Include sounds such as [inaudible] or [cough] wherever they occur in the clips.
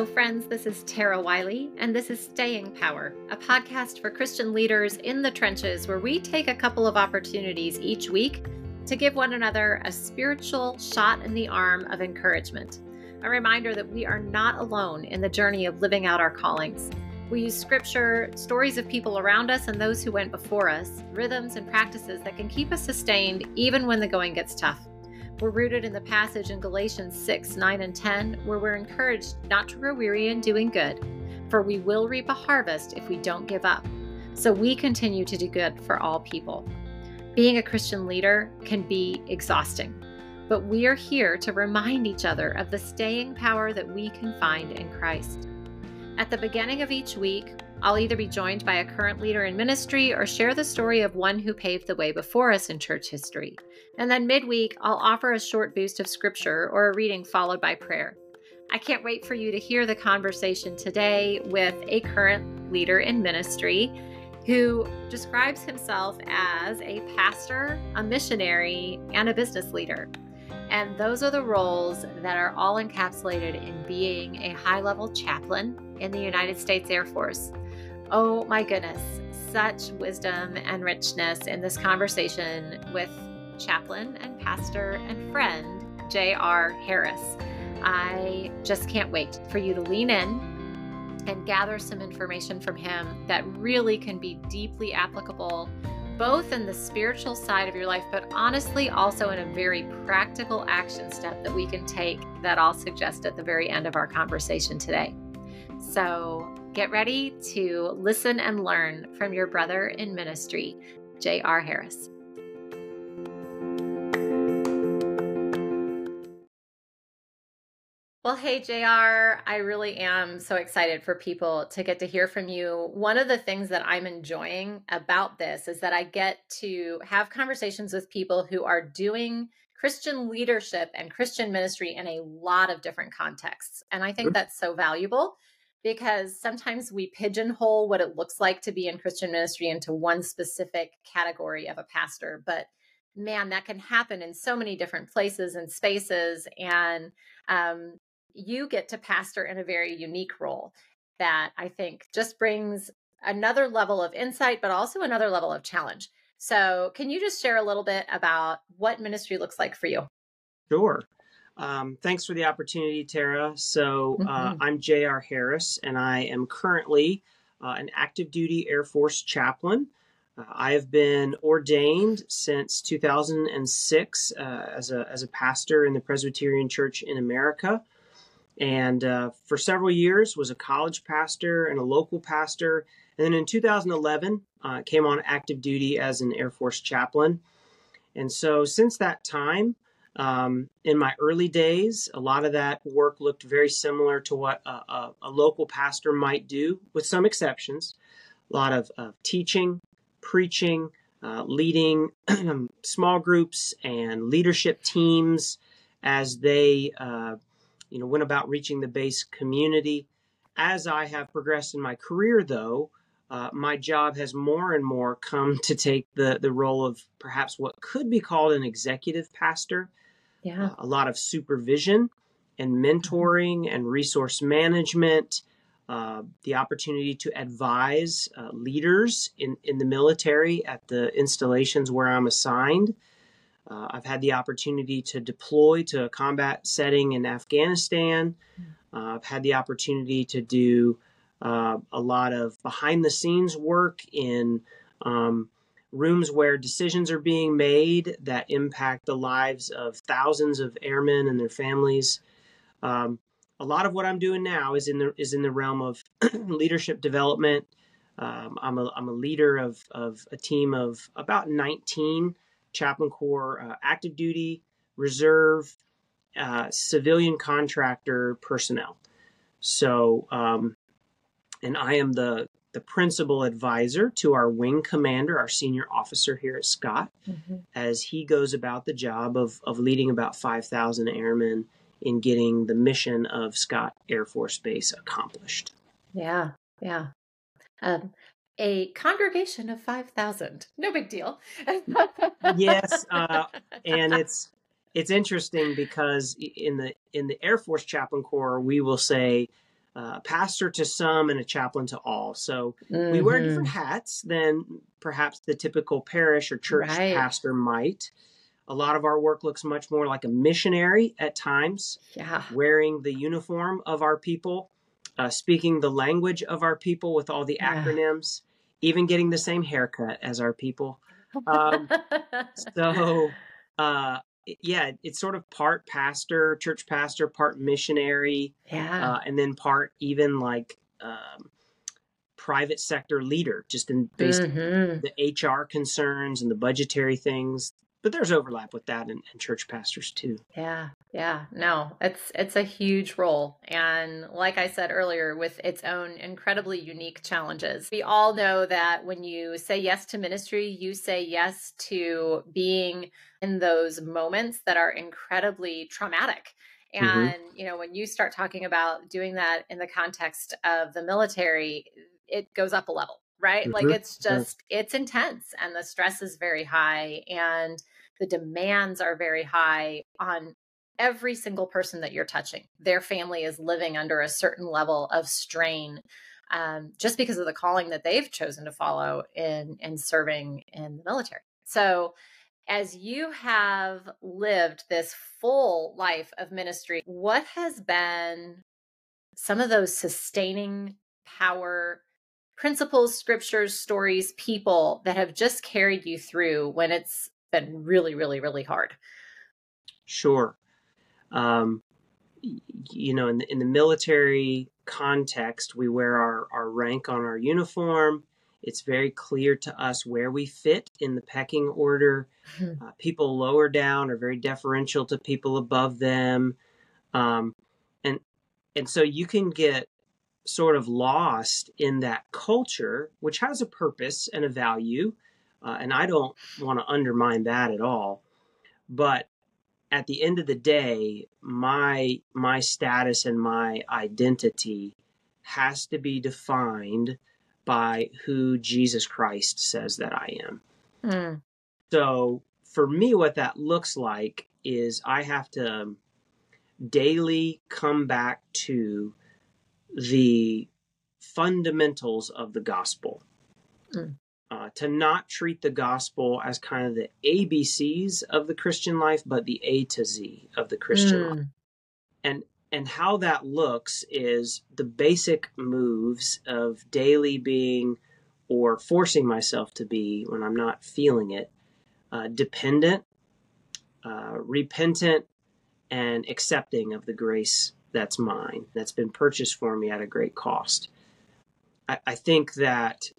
Hello, friends. This is Tara Wiley, and this is Staying Power, a podcast for Christian leaders in the trenches where we take a couple of opportunities each week to give one another a spiritual shot in the arm of encouragement. A reminder that we are not alone in the journey of living out our callings. We use scripture, stories of people around us and those who went before us, rhythms and practices that can keep us sustained even when the going gets tough. We're rooted in the passage in Galatians 6, 9, and 10, where we're encouraged not to grow weary in doing good, for we will reap a harvest if we don't give up. So we continue to do good for all people. Being a Christian leader can be exhausting, but we are here to remind each other of the staying power that we can find in Christ. At the beginning of each week, I'll either be joined by a current leader in ministry or share the story of one who paved the way before us in church history. And then midweek, I'll offer a short boost of scripture or a reading followed by prayer. I can't wait for you to hear the conversation today with a current leader in ministry who describes himself as a pastor, a missionary, and a business leader. And those are the roles that are all encapsulated in being a high level chaplain in the United States Air Force. Oh my goodness, such wisdom and richness in this conversation with chaplain and pastor and friend, J.R. Harris. I just can't wait for you to lean in and gather some information from him that really can be deeply applicable both in the spiritual side of your life, but honestly also in a very practical action step that we can take that I'll suggest at the very end of our conversation today. So get ready to listen and learn from your brother in ministry, J.R. Harris. Well, hey, JR, I really am so excited for people to get to hear from you. One of the things that I'm enjoying about this is that I get to have conversations with people who are doing Christian leadership and Christian ministry in a lot of different contexts. And I think that's so valuable because sometimes we pigeonhole what it looks like to be in Christian ministry into one specific category of a pastor. But man, that can happen in so many different places and spaces. And um, you get to pastor in a very unique role that I think just brings another level of insight, but also another level of challenge. So, can you just share a little bit about what ministry looks like for you? Sure. Um, thanks for the opportunity, Tara. So, uh, mm-hmm. I'm J.R. Harris, and I am currently uh, an active duty Air Force chaplain. Uh, I have been ordained since 2006 uh, as, a, as a pastor in the Presbyterian Church in America. And uh, for several years was a college pastor and a local pastor. And then in 2011, uh, came on active duty as an Air Force chaplain. And so since that time, um, in my early days, a lot of that work looked very similar to what a, a, a local pastor might do, with some exceptions. A lot of, of teaching, preaching, uh, leading [clears throat] small groups and leadership teams as they uh, you know went about reaching the base community. As I have progressed in my career, though, uh, my job has more and more come to take the the role of perhaps what could be called an executive pastor yeah. Uh, a lot of supervision and mentoring and resource management, uh, the opportunity to advise uh, leaders in, in the military at the installations where I'm assigned. Uh, I've had the opportunity to deploy to a combat setting in Afghanistan. Mm. Uh, I've had the opportunity to do uh, a lot of behind the scenes work in um, rooms where decisions are being made that impact the lives of thousands of airmen and their families. Um, a lot of what I'm doing now is in the is in the realm of [clears throat] leadership development. Um, I'm a I'm a leader of of a team of about 19 chaplain corps uh, active duty, reserve, uh, civilian contractor personnel. So, um, and I am the the principal advisor to our wing commander, our senior officer here at Scott, mm-hmm. as he goes about the job of, of leading about 5,000 airmen in getting the mission of Scott Air Force Base accomplished. Yeah, yeah. Um, a congregation of 5,000. No big deal. yes, uh, [laughs] and it's it's interesting because in the in the Air Force Chaplain Corps, we will say uh, pastor to some and a chaplain to all. So mm-hmm. we wear different mm-hmm. hats than perhaps the typical parish or church right. pastor might. A lot of our work looks much more like a missionary at times, yeah. wearing the uniform of our people, uh, speaking the language of our people with all the yeah. acronyms, even getting the same haircut as our people. [laughs] Um, so, uh, yeah, it's sort of part pastor, church pastor, part missionary, yeah, uh, and then part even like um, private sector leader, just in based mm-hmm. the HR concerns and the budgetary things but there's overlap with that and, church pastors too yeah yeah no it's it's a huge role and like i said earlier with its own incredibly unique challenges we all know that when you say yes to ministry you say yes to being in those moments that are incredibly traumatic mm-hmm. and mm-hmm. you know when you start talking about doing that in the context of the military it goes up a level right? Mm-hmm. Like it's just, yeah. it's intense and the stress is very high and the demands are very high on every single person that you're touching. Their family is living under a certain level of strain um, just because of the calling that they've chosen to follow in, in serving in the military. So, as you have lived this full life of ministry, what has been some of those sustaining power principles, scriptures, stories, people that have just carried you through when it's been really, really, really hard? Sure. Um, you know, in the, in the military context, we wear our, our rank on our uniform. It's very clear to us where we fit in the pecking order. Mm-hmm. Uh, people lower down are very deferential to people above them. Um, and and so you can get sort of lost in that culture, which has a purpose and a value. Uh, and I don't want to undermine that at all. But at the end of the day, my my status and my identity has to be defined by who Jesus Christ says that I am. Mm. So for me, what that looks like is I have to daily come back to the fundamentals of the gospel. Mm. Uh, to not treat the gospel as kind of the ABCs of the Christian life, but the A to Z of the Christian mm. life. And and how that looks is the basic moves of daily being or forcing myself to be when I'm not feeling it, uh, dependent, uh, repentant, and accepting of the grace that's mine, that's been purchased for me at a great cost. I, I think that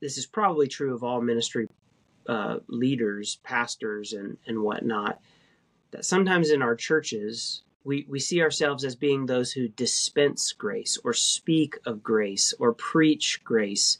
this is probably true of all ministry uh, leaders, pastors, and, and whatnot, that sometimes in our churches, we, we see ourselves as being those who dispense grace or speak of grace or preach grace,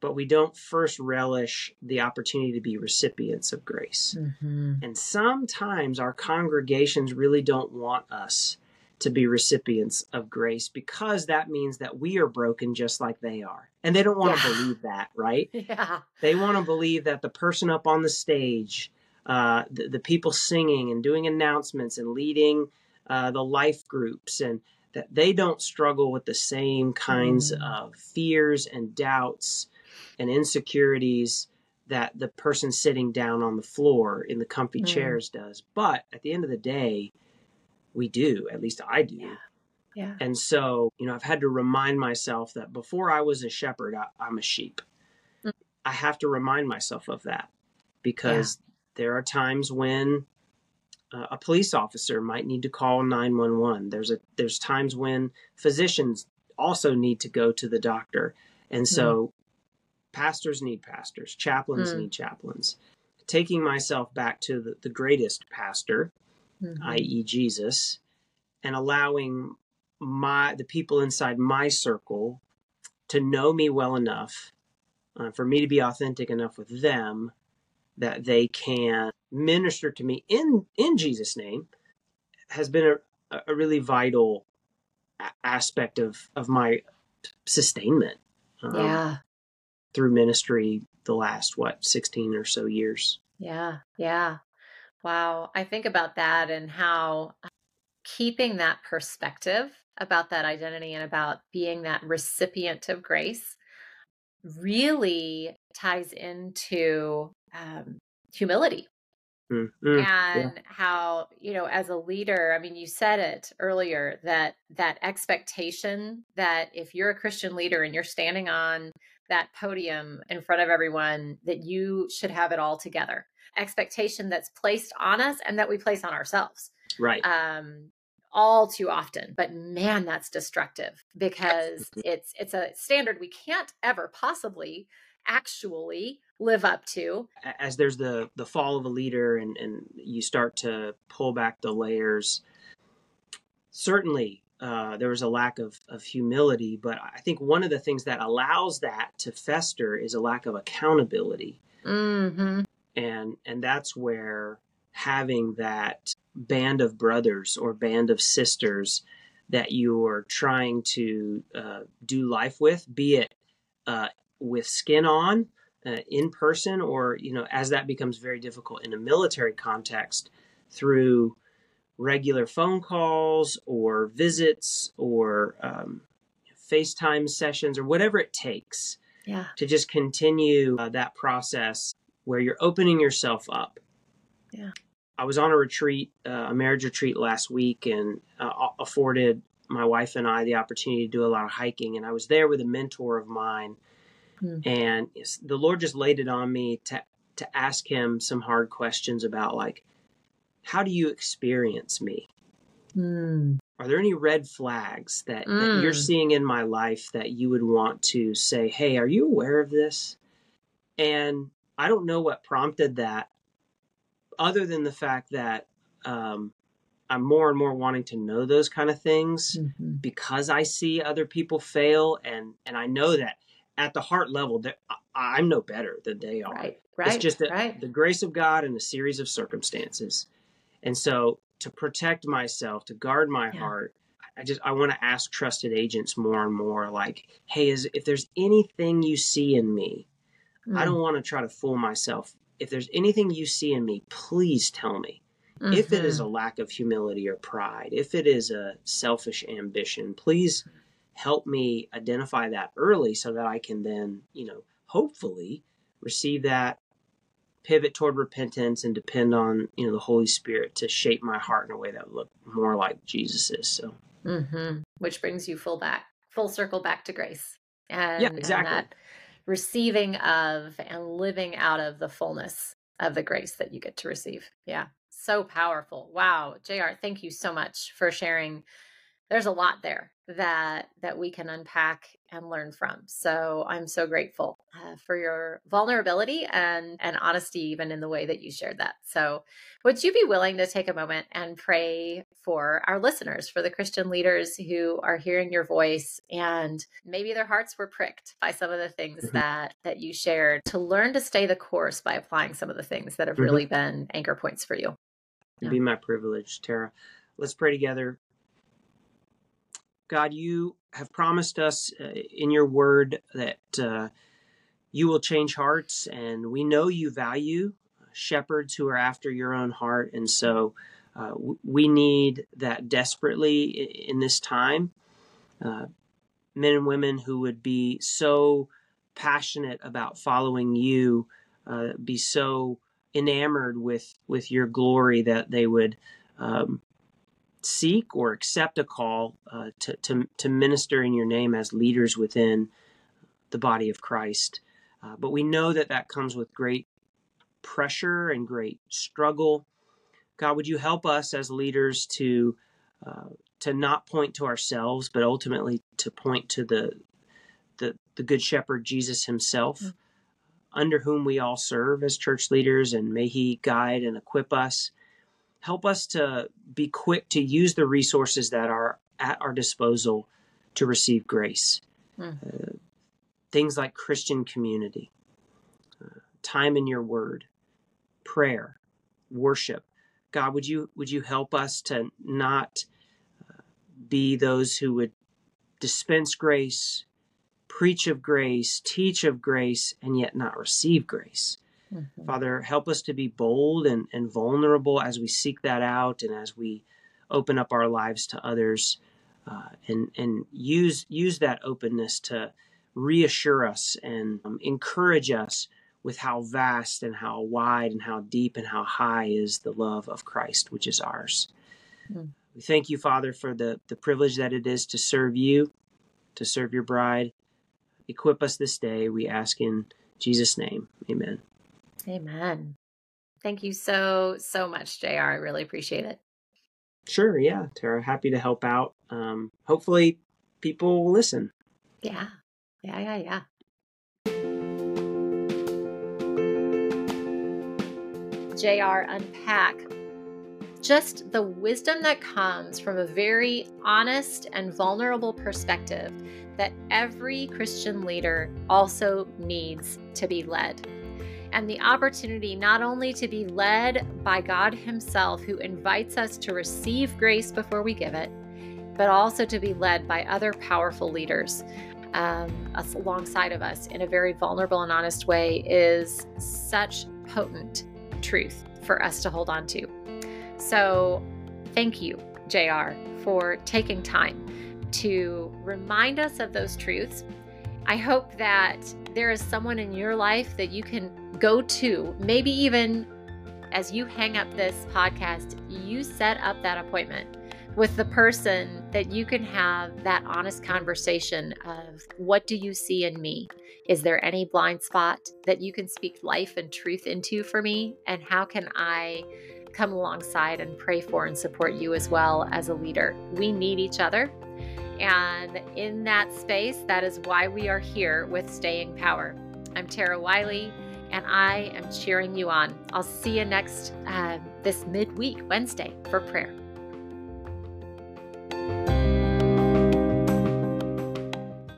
but we don't first relish the opportunity to be recipients of grace. Mm-hmm. And sometimes our congregations really don't want us to be recipients of grace because that means that we are broken just like they are. And they don't want to believe that, right? [laughs] Yeah. They want to believe that the person up on the stage, uh, the, the, people singing and doing announcements and leading uh, the life groups, and that they don't struggle with the same kinds mm. of fears and doubts and insecurities that the person sitting down on the floor in the comfy mm. chairs does. But at the end of the day, we do at least i do yeah. yeah. and so you know i've had to remind myself that before i was a shepherd I, am a sheep mm. i have to remind myself of that because yeah. there are times when uh, a police officer might need to call 911 there's a there's times when physicians also need to go to the doctor and so mm. pastors need pastors chaplains mm. need chaplains taking myself back to the, the greatest pastor mm-hmm. i.e., Jesus, and allowing my the people inside my circle to know me well enough uh, for me to be authentic enough with them that they can minister to me in in Jesus' name has been a, a really vital a- aspect of of my sustainment. Um, yeah. Through ministry, the last what sixteen or so years. Yeah, yeah. Wow. I think about that and how keeping that perspective about that identity and about being that recipient of grace really ties into um, humility mm, mm, and yeah. how you know as a leader i mean you said it earlier that that expectation that if you're a christian leader and you're standing on that podium in front of everyone that you should have it all together expectation that's placed on us and that we place on ourselves. Right. Um all too often. But man that's destructive because it's it's a standard we can't ever possibly actually live up to. As there's the the fall of a leader and and you start to pull back the layers certainly uh, there was a lack of, of humility but i think one of the things that allows that to fester is a lack of accountability. Mm-hmm. And and that's where having that band of brothers or band of sisters that you are trying to uh, do life with, be it uh, with skin on, uh, in person, or you know, as that becomes very difficult in a military context, through regular phone calls or visits or um, FaceTime sessions or whatever it takes. Yeah. To just continue uh, that process where you're opening yourself up. Yeah. I was on a retreat, uh, a marriage retreat last week, and uh, afforded my wife and I the opportunity to do a lot of hiking. And I was there with a mentor of mine, mm. and the Lord just laid it on me to to ask him some hard questions about like, how do you experience me? Mm. Are there any red flags that, mm. that you're hmm. seeing in my life that you would want to say, hey, are you aware of this? And I don't know what prompted that other than the fact that um, I'm more and more wanting to know those kind of things mm-hmm. because I see other people fail, and and I know that at the heart level that I'm no better than they are. Right, right. It's just right. the grace of God and a series of circumstances, and so to protect myself, to guard my yeah. heart. I just I want to ask trusted agents more and more like, hey, is if there's anything you see in me, mm. I don't want to try to fool myself if there's anything you see in me, please tell me. Mm-hmm. If it is a mm-hmm. lack of humility or pride, if it is a selfish ambition, please help me identify that early so that I can then, you know, hopefully receive that pivot toward repentance and depend on, you know, the Holy Spirit to shape my heart in a way that would look more like Jesus's. So, mm-hmm. which brings you full back, full circle back to grace. And, yeah, exactly. And that receiving of and living out of the fullness of the grace that you get to receive. Yeah. So powerful. Wow. JR, thank you so much for sharing. There's a lot there that that we can unpack and learn from. So I'm so grateful uh, for your vulnerability and and honesty, even in the way that you shared that. So, would you be willing to take a moment and pray for our listeners, for the Christian leaders who are hearing your voice and maybe their hearts were pricked by some of the things mm-hmm. that that you shared to learn to stay the course by applying some of the things that have mm-hmm. really been anchor points for you. It'd be my privilege, Tara. Let's pray together. God, you have promised us uh, in your word that uh, you will change hearts, and we know you value shepherds who are after your own heart. And so uh, we need that desperately in this time. Uh, men and women who would be so passionate about following you, uh, be so enamored with, with your glory that they would um, seek or accept a call uh, to, to, to, minister in your name as leaders within the body of Christ. Uh, but we know that that comes with great pressure and great struggle. God, would you help us as leaders to uh, to not point to ourselves, but ultimately to point to the the, the Good Shepherd Jesus Himself, mm-hmm. under whom we all serve as church leaders, and may He guide and equip us help us to be quick to use the resources that are at our disposal to receive grace. Mm. Uh, things like Christian community, uh, time in your word, prayer, worship. God, would you would you help us to not uh, be those who would dispense grace, preach of grace, teach of grace, and yet not receive grace? Mm-hmm. Father, help us to be bold and, and vulnerable as we seek that out and as we open up our lives to others. uh, and and use use that openness to reassure us and um, encourage us with how vast and how wide and how deep and how high is the love of Christ, which is ours. Mm. We thank you, Father, for the, the privilege that it is to serve you, to serve your bride. Equip us this day, we ask in Jesus' name. Amen. Amen. Thank you so, so much, JR. I really appreciate it. Sure. Yeah. Tara, happy to help out. Um, hopefully, people will listen. Yeah. Yeah. Yeah. Yeah. JR unpack just the wisdom that comes from a very honest and vulnerable perspective that every Christian leader also needs to be led. And the opportunity not only to be led by God Himself, who invites us to receive grace before we give it, but also to be led by other powerful leaders um, alongside of us in a very vulnerable and honest way, is such potent truth for us to hold on to. So, thank you, JR, for taking time to remind us of those truths. I hope that there is someone in your life that you can go to, maybe even as you hang up this podcast, you set up that appointment with the person that you can have that honest conversation of what do you see in me? Is there any blind spot that you can speak life and truth into for me? And how can I come alongside and pray for and support you as well as a leader. We need each other. And in that space, that is why we are here with Staying Power. I'm Tara Wiley, and I am cheering you on. I'll see you next uh, this midweek, Wednesday, for prayer.